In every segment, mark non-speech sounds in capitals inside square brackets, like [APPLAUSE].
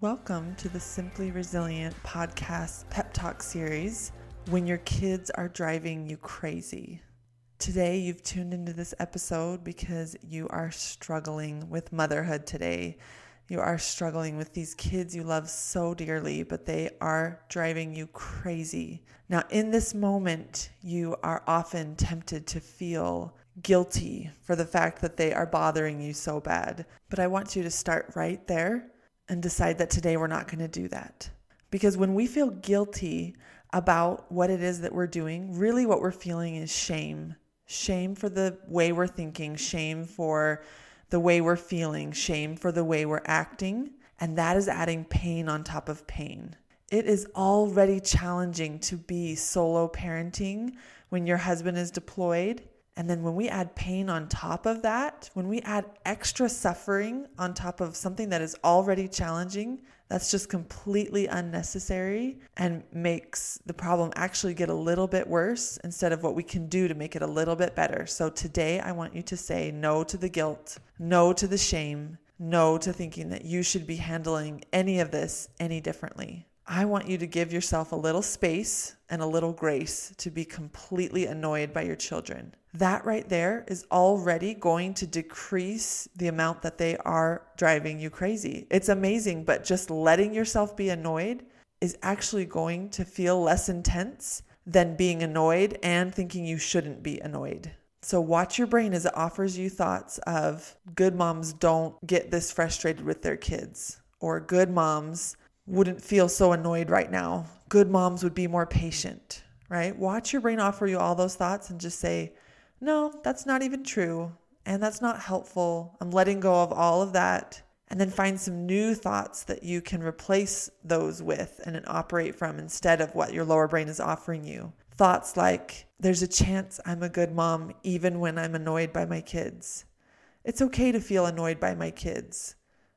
Welcome to the Simply Resilient podcast pep talk series when your kids are driving you crazy. Today, you've tuned into this episode because you are struggling with motherhood today. You are struggling with these kids you love so dearly, but they are driving you crazy. Now, in this moment, you are often tempted to feel guilty for the fact that they are bothering you so bad. But I want you to start right there and decide that today we're not going to do that. Because when we feel guilty about what it is that we're doing, really what we're feeling is shame. Shame for the way we're thinking, shame for the way we're feeling, shame for the way we're acting. And that is adding pain on top of pain. It is already challenging to be solo parenting when your husband is deployed and then when we add pain on top of that, when we add extra suffering on top of something that is already challenging, that's just completely unnecessary and makes the problem actually get a little bit worse instead of what we can do to make it a little bit better. So today, I want you to say no to the guilt, no to the shame, no to thinking that you should be handling any of this any differently. I want you to give yourself a little space and a little grace to be completely annoyed by your children. That right there is already going to decrease the amount that they are driving you crazy. It's amazing, but just letting yourself be annoyed is actually going to feel less intense than being annoyed and thinking you shouldn't be annoyed. So, watch your brain as it offers you thoughts of good moms don't get this frustrated with their kids, or good moms wouldn't feel so annoyed right now. Good moms would be more patient, right? Watch your brain offer you all those thoughts and just say, no, that's not even true. And that's not helpful. I'm letting go of all of that. And then find some new thoughts that you can replace those with and operate from instead of what your lower brain is offering you. Thoughts like, there's a chance I'm a good mom even when I'm annoyed by my kids. It's okay to feel annoyed by my kids.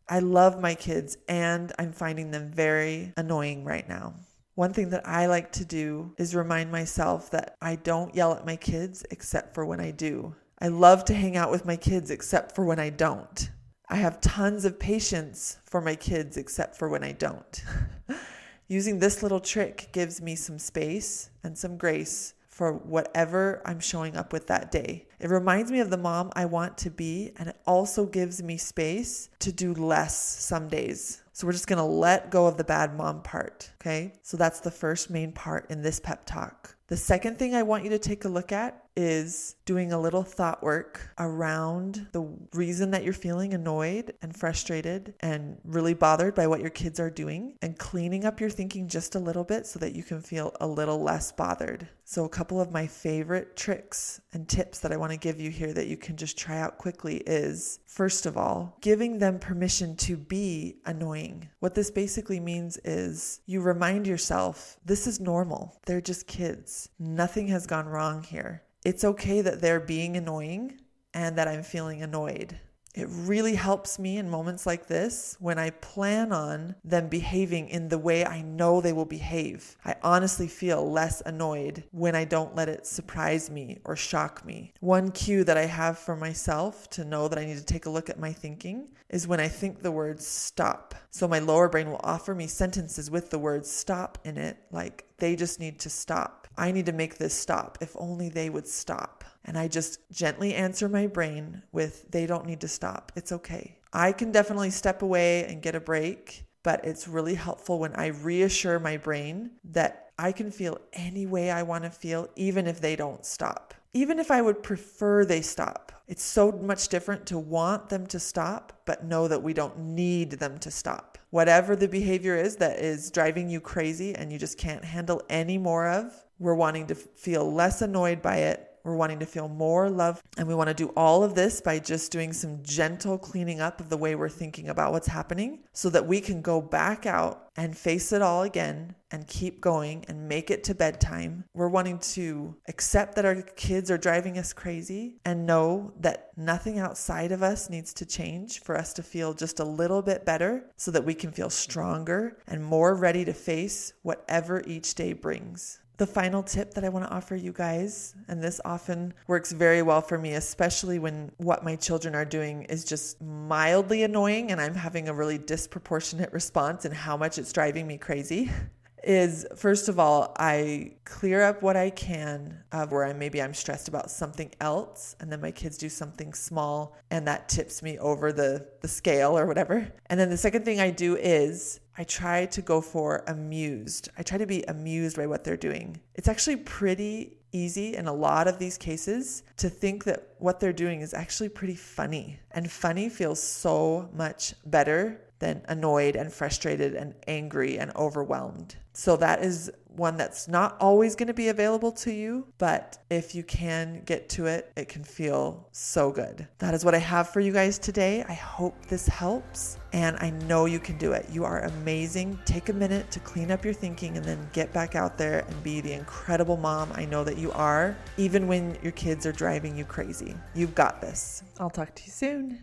I love my kids and I'm finding them very annoying right now. One thing that I like to do is remind myself that I don't yell at my kids except for when I do. I love to hang out with my kids except for when I don't. I have tons of patience for my kids except for when I don't. [LAUGHS] Using this little trick gives me some space and some grace for whatever I'm showing up with that day. It reminds me of the mom I want to be, and it also gives me space to do less some days. So we're just gonna let go of the bad mom part, okay? So that's the first main part in this pep talk. The second thing I want you to take a look at is doing a little thought work around the reason that you're feeling annoyed and frustrated and really bothered by what your kids are doing and cleaning up your thinking just a little bit so that you can feel a little less bothered. So, a couple of my favorite tricks and tips that I want to give you here that you can just try out quickly is first of all, giving them permission to be annoying. What this basically means is you remind yourself this is normal, they're just kids, nothing has gone wrong here. It's okay that they're being annoying and that I'm feeling annoyed. It really helps me in moments like this when I plan on them behaving in the way I know they will behave. I honestly feel less annoyed when I don't let it surprise me or shock me. One cue that I have for myself to know that I need to take a look at my thinking is when I think the word stop. So my lower brain will offer me sentences with the word stop in it, like they just need to stop I need to make this stop. If only they would stop. And I just gently answer my brain with, they don't need to stop. It's okay. I can definitely step away and get a break, but it's really helpful when I reassure my brain that I can feel any way I want to feel, even if they don't stop. Even if I would prefer they stop. It's so much different to want them to stop, but know that we don't need them to stop. Whatever the behavior is that is driving you crazy and you just can't handle any more of, we're wanting to feel less annoyed by it. We're wanting to feel more love. And we want to do all of this by just doing some gentle cleaning up of the way we're thinking about what's happening so that we can go back out and face it all again and keep going and make it to bedtime. We're wanting to accept that our kids are driving us crazy and know that nothing outside of us needs to change for us to feel just a little bit better so that we can feel stronger and more ready to face whatever each day brings. The final tip that I want to offer you guys, and this often works very well for me, especially when what my children are doing is just mildly annoying and I'm having a really disproportionate response and how much it's driving me crazy. is first of all, I clear up what I can of where I maybe I'm stressed about something else, and then my kids do something small, and that tips me over the the scale or whatever. And then the second thing I do is I try to go for amused. I try to be amused by what they're doing. It's actually pretty easy in a lot of these cases to think that what they're doing is actually pretty funny. And funny feels so much better than annoyed and frustrated and angry and overwhelmed. So that is one that's not always going to be available to you, but if you can get to it, it can feel so good. That is what I have for you guys today. I hope this helps, and I know you can do it. You are amazing. Take a minute to clean up your thinking and then get back out there and be the incredible mom I know that you are, even when your kids are driving you crazy. You've got this. I'll talk to you soon.